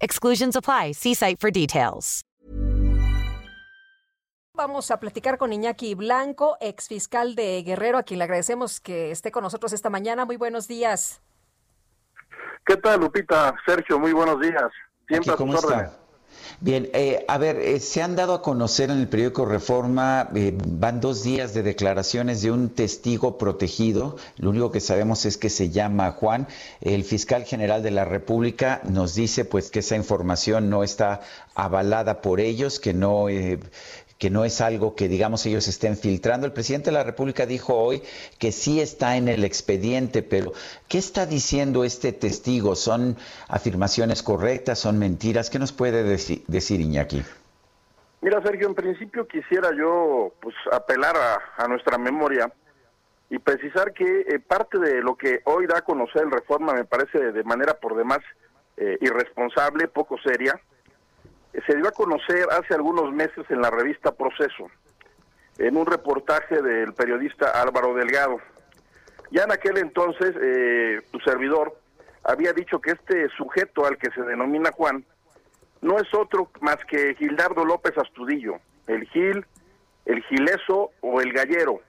Exclusions apply. See site for details. Vamos a platicar con Iñaki Blanco, ex fiscal de Guerrero, a quien le agradecemos que esté con nosotros esta mañana. Muy buenos días. ¿Qué tal, Lupita? Sergio, muy buenos días. Siempre ¿cómo está? Bien, eh, a ver, eh, se han dado a conocer en el periódico Reforma, eh, van dos días de declaraciones de un testigo protegido. Lo único que sabemos es que se llama Juan. El fiscal general de la República nos dice pues que esa información no está avalada por ellos, que no que no es algo que, digamos, ellos estén filtrando. El presidente de la República dijo hoy que sí está en el expediente, pero ¿qué está diciendo este testigo? ¿Son afirmaciones correctas? ¿Son mentiras? ¿Qué nos puede decir, Iñaki? Mira, Sergio, en principio quisiera yo pues apelar a, nuestra memoria y precisar que eh, parte de lo que hoy da a conocer el Reforma me parece de manera por demás eh, irresponsable, poco seria, se dio a conocer hace algunos meses en la revista Proceso, en un reportaje del periodista Álvaro Delgado. Ya en aquel entonces, eh, tu servidor había dicho que este sujeto al que se denomina Juan no es otro más que Gildardo López Astudillo, el Gil, el Gileso o el Gallero.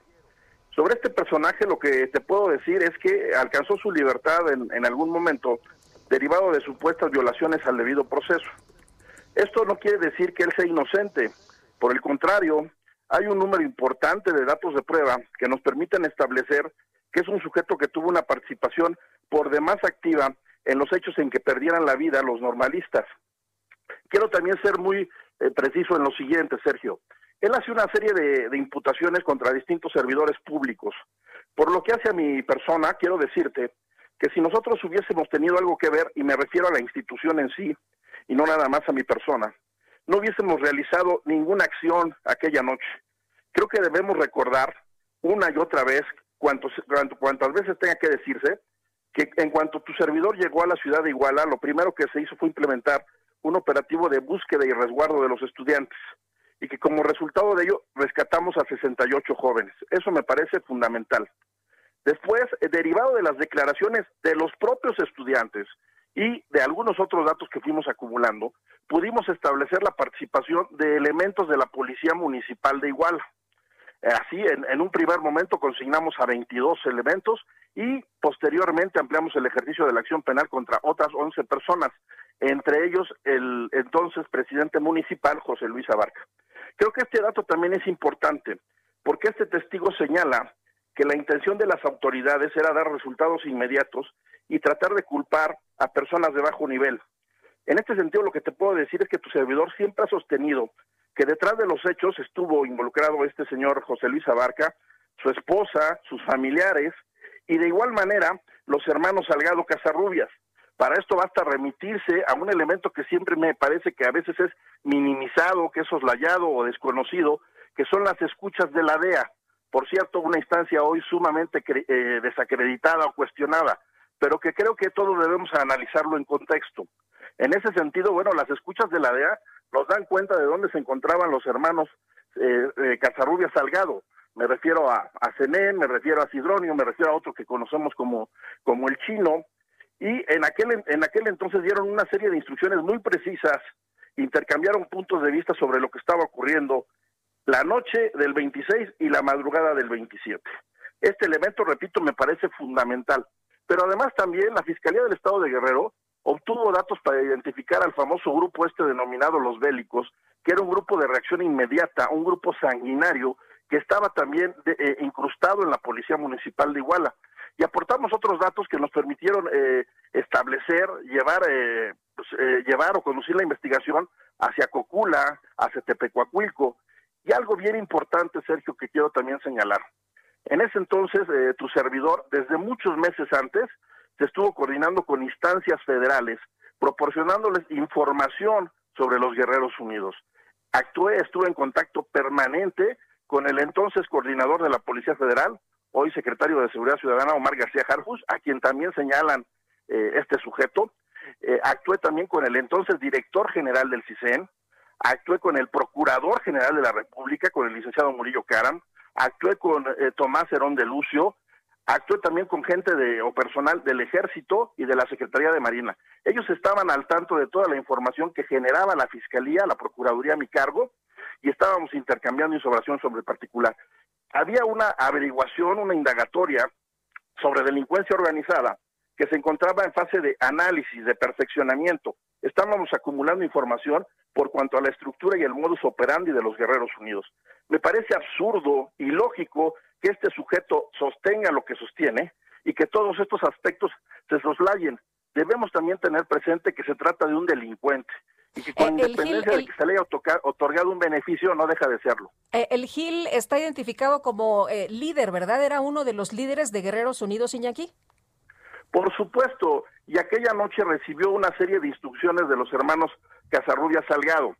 Sobre este personaje lo que te puedo decir es que alcanzó su libertad en, en algún momento derivado de supuestas violaciones al debido proceso. Esto no quiere decir que él sea inocente, por el contrario, hay un número importante de datos de prueba que nos permiten establecer que es un sujeto que tuvo una participación por demás activa en los hechos en que perdieran la vida los normalistas. Quiero también ser muy eh, preciso en lo siguiente, Sergio. Él hace una serie de, de, imputaciones contra distintos servidores públicos. Por lo que hace a mi persona, quiero decirte que si nosotros hubiésemos tenido algo que ver, y me refiero a la institución en sí, y no nada más a mi persona, no hubiésemos realizado ninguna acción aquella noche. Creo que debemos recordar una y otra vez, cuantos, cuantas veces tenga que decirse, que en cuanto tu servidor llegó a la ciudad de Iguala, lo primero que se hizo fue implementar un operativo de búsqueda y resguardo de los estudiantes y que como resultado de ello rescatamos a 68 jóvenes. Eso me parece fundamental. Después, eh, derivado de las declaraciones de los propios estudiantes y de algunos otros datos que fuimos acumulando, pudimos establecer la participación de elementos de la Policía Municipal de Iguala. Así, en, un primer momento consignamos a 22 elementos y posteriormente ampliamos el ejercicio de la acción penal contra otras 11 personas, entre ellos el entonces presidente municipal José Luis Abarca. Creo que este dato también es importante porque este testigo señala que la intención de las autoridades era dar resultados inmediatos y tratar de culpar a personas de bajo nivel. En este sentido, lo que te puedo decir es que tu servidor siempre ha sostenido que detrás de los hechos estuvo involucrado este señor José Luis Abarca, su esposa, sus familiares y de igual manera los hermanos Salgado Casarrubias. Para esto basta remitirse a un elemento que siempre me parece que a veces es minimizado, que es soslayado o desconocido, que son las escuchas de la DEA. Por cierto, una instancia hoy sumamente eh, desacreditada o cuestionada pero que creo que todo debemos analizarlo en contexto. En ese sentido, bueno, las escuchas de la DEA nos dan cuenta de dónde se encontraban los hermanos eh, eh Casarrubia Salgado. Me refiero a, a me refiero a Sidronio, me refiero a otro que conocemos como, como el chino. Y en aquel, en aquel entonces dieron una serie de instrucciones muy precisas, intercambiaron puntos de vista sobre lo que estaba ocurriendo la noche del 26 y la madrugada del 27. Este elemento, repito, me parece fundamental. Pero además también la Fiscalía del Estado de Guerrero obtuvo datos para identificar al famoso grupo este denominado Los Bélicos, que era un grupo de reacción inmediata, un grupo sanguinario que estaba también eh, incrustado en la Policía Municipal de Iguala. Y aportamos otros datos que nos permitieron eh, establecer, llevar, eh, pues, llevar o conducir la investigación hacia Cocula, hacia Tepecuacuilco. Y algo bien importante, Sergio, que quiero también señalar. En ese entonces, eh, tu servidor, desde muchos meses antes, se estuvo coordinando con instancias federales proporcionándoles información sobre los Guerreros Unidos. Actué, estuve en contacto permanente con el entonces coordinador de la Policía Federal, hoy secretario de Seguridad Ciudadana, Omar García Jarfus, a quien también señalan eh, este sujeto. Eh, actué también con el entonces director general del CISEN, actué con el procurador general de la República, con el licenciado Murillo Caram, actué con eh, Tomás Herón de Lucio, actué también con gente de, o personal del Ejército y de la Secretaría de Marina. Ellos estaban al tanto de toda la información que generaba la Fiscalía, la Procuraduría a mi cargo, y estábamos intercambiando información sobre el particular. Había una averiguación, una indagatoria sobre delincuencia organizada que se encontraba en fase de análisis, de perfeccionamiento. Estábamos acumulando información por cuanto a la estructura y el modus operandi de los Guerreros Unidos. Me parece absurdo y lógico que este sujeto sostenga lo que sostiene y que todos estos aspectos se soslayen. Debemos también tener presente que se trata de un delincuente y que con eh, independencia de que se le haya otorgado un beneficio, no deja de serlo. Eh, el Gil está identificado como eh, líder, ¿verdad? ¿Era uno de los líderes de Guerreros Unidos, Iñaki? Por supuesto, y aquella noche recibió una serie de instrucciones de los hermanos Casarrubia Salgado.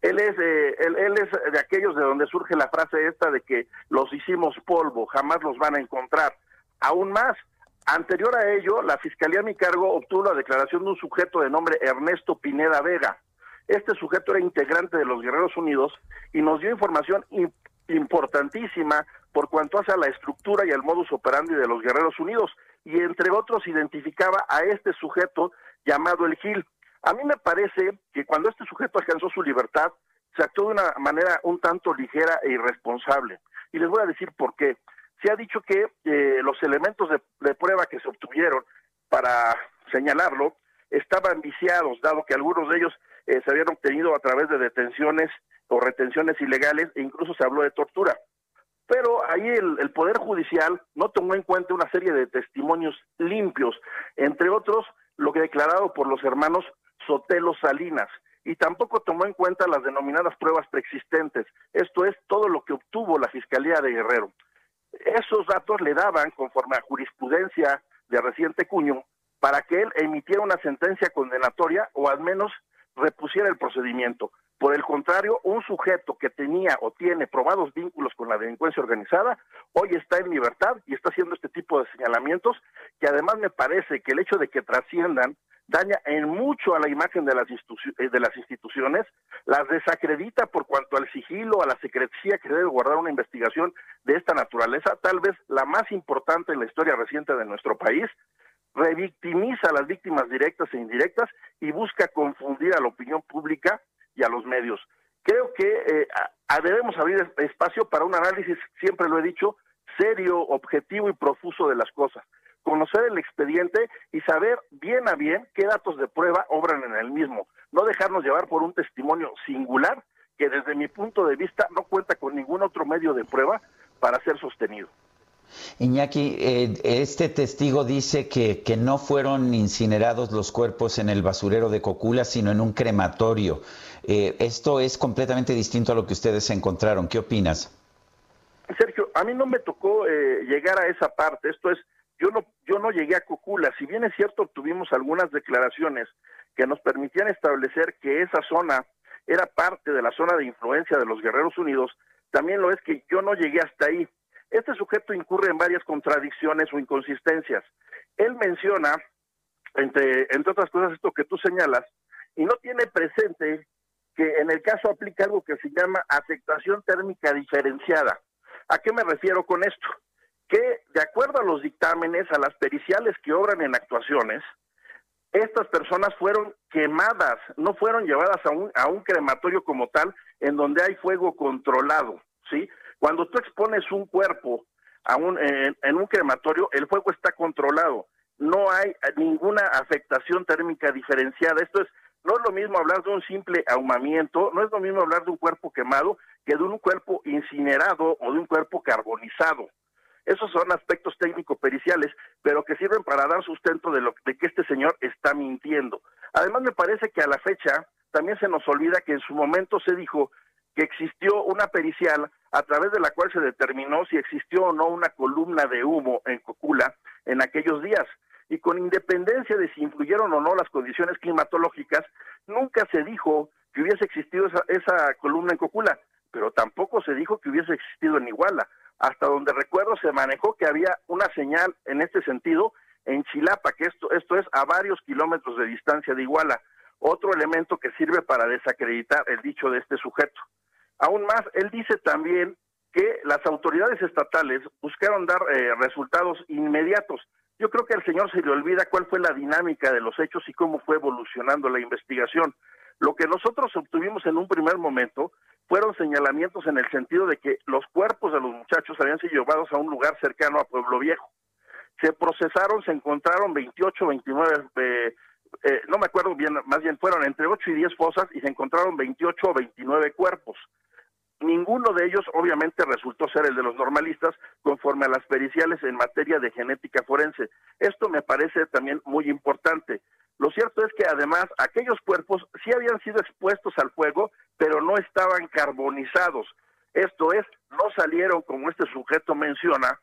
Él es, eh, él, es de aquellos de donde surge la frase esta de que los hicimos polvo, jamás los van a encontrar. Aún más, anterior a ello, la Fiscalía a mi cargo obtuvo la declaración de un sujeto de nombre Ernesto Pineda Vega. Este sujeto era integrante de los Guerreros Unidos y nos dio información importantísima por cuanto hace a la estructura y al modus operandi de los Guerreros Unidos y entre otros identificaba a este sujeto llamado el Gil. A mí me parece que cuando este sujeto alcanzó su libertad, se actuó de una manera un tanto ligera e irresponsable. Y les voy a decir por qué. Se ha dicho que eh, los elementos de, prueba que se obtuvieron para señalarlo estaban viciados, dado que algunos de ellos eh, se habían obtenido a través de detenciones o retenciones ilegales e incluso se habló de tortura pero ahí el, Poder Judicial no tomó en cuenta una serie de testimonios limpios, entre otros lo que declarado por los hermanos Sotelo Salinas, y tampoco tomó en cuenta las denominadas pruebas preexistentes, esto es todo lo que obtuvo la Fiscalía de Guerrero. Esos datos le daban, conforme a jurisprudencia de reciente cuño, para que él emitiera una sentencia condenatoria o al menos repusiera el procedimiento. Por el contrario, un sujeto que tenía o tiene probados vínculos con la delincuencia organizada, hoy está en libertad y está haciendo este tipo de señalamientos, que además me parece que el hecho de que trasciendan daña en mucho a la imagen de las, eh, de las instituciones, las desacredita por cuanto al sigilo, a la secrecía que debe guardar una investigación de esta naturaleza, tal vez la más importante en la historia reciente de nuestro país, revictimiza a las víctimas directas e indirectas y busca confundir a la opinión pública y a los medios. Creo que eh, debemos abrir espacio para un análisis, siempre lo he dicho, serio, objetivo y profuso de las cosas. Conocer el expediente y saber bien a bien qué datos de prueba obran en el mismo. No dejarnos llevar por un testimonio singular que desde mi punto de vista no cuenta con ningún otro medio de prueba para ser sostenido. Iñaki, eh, este testigo dice que, no fueron incinerados los cuerpos en el basurero de Cocula, sino en un crematorio. Eh, esto es completamente distinto a lo que ustedes encontraron. ¿Qué opinas? Sergio, a mí no me tocó eh, llegar a esa parte. Esto es, yo no, yo no llegué a Cocula. Si bien es cierto, tuvimos algunas declaraciones que nos permitían establecer que esa zona era parte de la zona de influencia de los Guerreros Unidos, también lo es que yo no llegué hasta ahí. Este sujeto incurre en varias contradicciones o inconsistencias. Él menciona, entre, entre otras cosas, esto que tú señalas, y no tiene presente que en el caso aplica algo que se llama afectación térmica diferenciada. ¿A qué me refiero con esto? Que de acuerdo a los dictámenes, a las periciales que obran en actuaciones, estas personas fueron quemadas, no fueron llevadas a un, a un crematorio como tal, en donde hay fuego controlado, ¿sí? Cuando tú expones un cuerpo a un, en un crematorio, el fuego está controlado, no hay ninguna afectación térmica diferenciada. Esto es no es lo mismo hablar de un simple ahumamiento, no es lo mismo hablar de un cuerpo quemado que de un cuerpo incinerado o de un cuerpo carbonizado. Esos son aspectos técnico-periciales, pero que sirven para dar sustento de, lo, de que este señor está mintiendo. Además, me parece que a la fecha también se nos olvida que en su momento se dijo que existió una pericial a través de la cual se determinó si existió o no una columna de humo en Cocula en aquellos días. y con independencia de si influyeron o no las condiciones climatológicas, nunca se dijo que hubiese existido esa, esa columna en Cocula, pero tampoco se dijo que hubiese existido en Iguala. Hasta donde recuerdo se manejó que había una señal en este sentido en Chilapa, que esto, esto es a varios kilómetros de distancia de Iguala, otro elemento que sirve para desacreditar el dicho de este sujeto. Aún más, él dice también que las autoridades estatales buscaron dar eh, resultados inmediatos. Yo creo que al señor se le olvida cuál fue la dinámica de los hechos y cómo fue evolucionando la investigación. Lo que nosotros obtuvimos en un primer momento fueron señalamientos en el sentido de que los cuerpos de los muchachos habían sido llevados a un lugar cercano a Pueblo Viejo. Se procesaron, se encontraron 28, 29, eh, eh, no me acuerdo bien, más bien fueron entre 8 y 10 fosas y se encontraron 28 o 29 cuerpos. Ninguno de ellos obviamente resultó ser el de los normalistas conforme a las periciales en materia de genética forense. Esto me parece también muy importante. Lo cierto es que además aquellos cuerpos sí habían sido expuestos al fuego, pero no estaban carbonizados. Esto es, no salieron como este sujeto menciona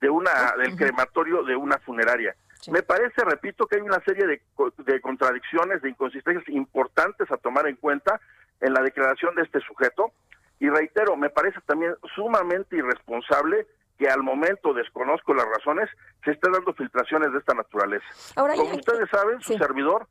de una del crematorio de una funeraria. Me parece, repito, que hay una serie de, de contradicciones, de inconsistencias importantes a tomar en cuenta en la declaración de este sujeto y reitero, me parece también sumamente irresponsable que al momento desconozco las razones, se estén dando filtraciones de esta naturaleza. Como ustedes saben, su servidor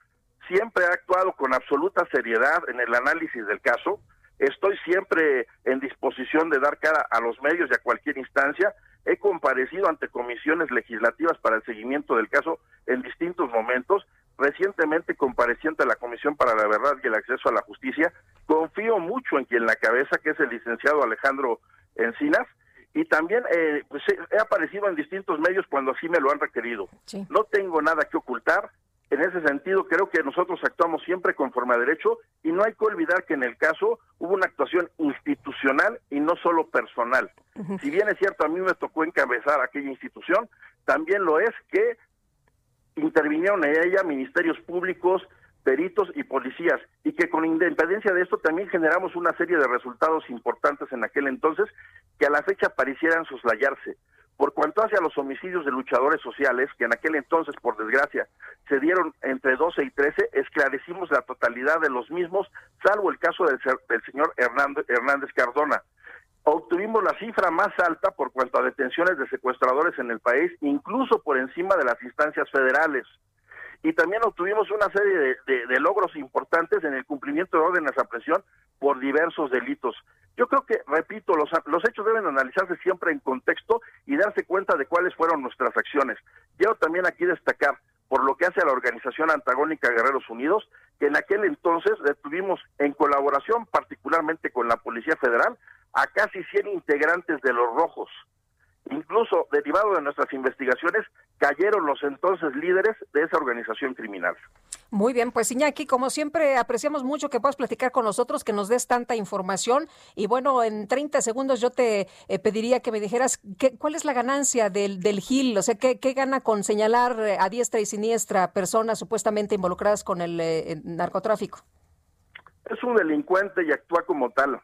siempre ha actuado con absoluta seriedad en el análisis del caso. Estoy siempre en disposición de dar cara a los medios y a cualquier instancia. He comparecido ante comisiones legislativas para el seguimiento del caso en distintos momentos recientemente compareciente a la Comisión para la Verdad y el Acceso a la Justicia. Confío mucho en quien la cabeza, que es el licenciado Alejandro Encinas, y también eh, pues, he aparecido en distintos medios cuando así me lo han requerido. No tengo nada que ocultar. En ese sentido, creo que nosotros actuamos siempre conforme a derecho y no hay que olvidar que en el caso hubo una actuación institucional y no solo personal. Si bien es cierto, a mí me tocó encabezar aquella institución, también lo es que intervinieron en ella ministerios públicos, peritos y policías, y que con independencia de esto también generamos una serie de resultados importantes en aquel entonces que a la fecha parecieran soslayarse. Por cuanto hacia los homicidios de luchadores sociales, que en aquel entonces, por desgracia, se dieron entre 12 y 13, esclarecimos la totalidad de los mismos, salvo el caso del, del señor Hernández Cardona obtuvimos la cifra más alta por cuanto a detenciones de secuestradores en el país, incluso por encima de las instancias federales. Y también obtuvimos una serie de, logros importantes en el cumplimiento de órdenes de aprehensión por diversos delitos. Yo creo que, repito, los, los hechos deben analizarse siempre en contexto y darse cuenta de cuáles fueron nuestras acciones. Quiero también aquí destacar, por lo que hace a la organización antagónica Guerreros Unidos, que en aquel entonces detuvimos en colaboración particularmente con la Policía Federal a casi 100 integrantes de los rojos. Incluso, derivado de nuestras investigaciones, cayeron los entonces líderes de esa organización criminal. Muy bien, pues Iñaki, como siempre, apreciamos mucho que puedas platicar con nosotros, que nos des tanta información. Y bueno, en 30 segundos yo te eh, pediría que me dijeras qué, cuál es la ganancia del, del GIL, o sea, qué, qué gana con señalar eh, a diestra y siniestra personas supuestamente involucradas con el eh, narcotráfico. Es un delincuente y actúa como tal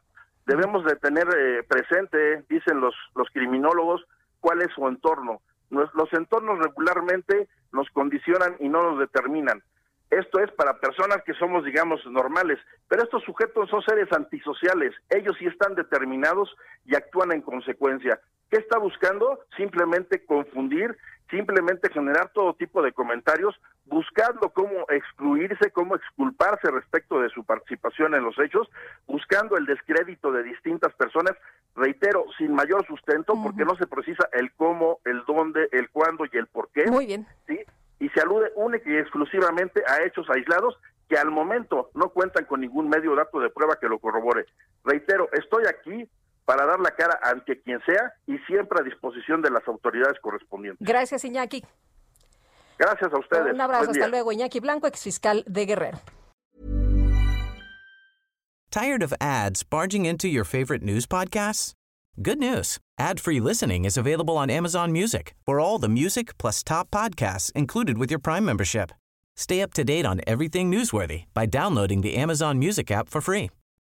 debemos de tener eh, presente, dicen los, los criminólogos, cuál es su entorno. los entornos regularmente nos condicionan y no nos determinan. Esto es para personas que somos, digamos, normales, pero estos sujetos son seres antisociales. Ellos sí están determinados y actúan en consecuencia. ¿Qué está buscando? Simplemente confundir, simplemente generar todo tipo de comentarios, buscando cómo excluirse, cómo exculparse respecto de su participación en los hechos, buscando el descrédito de distintas personas, reitero, sin mayor sustento, porque no se precisa el cómo, el dónde, el cuándo y el por qué. Muy bien. ¿sí? Y se alude única y exclusivamente a hechos aislados que al momento no cuentan con ningún medio dato de prueba que lo corrobore. Reitero, estoy aquí para dar la cara ante quien sea y siempre a disposición de las autoridades correspondientes. Gracias, Iñaki. Gracias a ustedes. Un abrazo, hasta luego. Iñaki Blanco, exfiscal de Guerrero. Tired of ads barging into your favorite news podcasts? Good news. Ad-free listening is available on Amazon Music. For all the music plus top podcasts included with your Prime membership. Stay up to date on everything newsworthy by downloading the Amazon Music app for free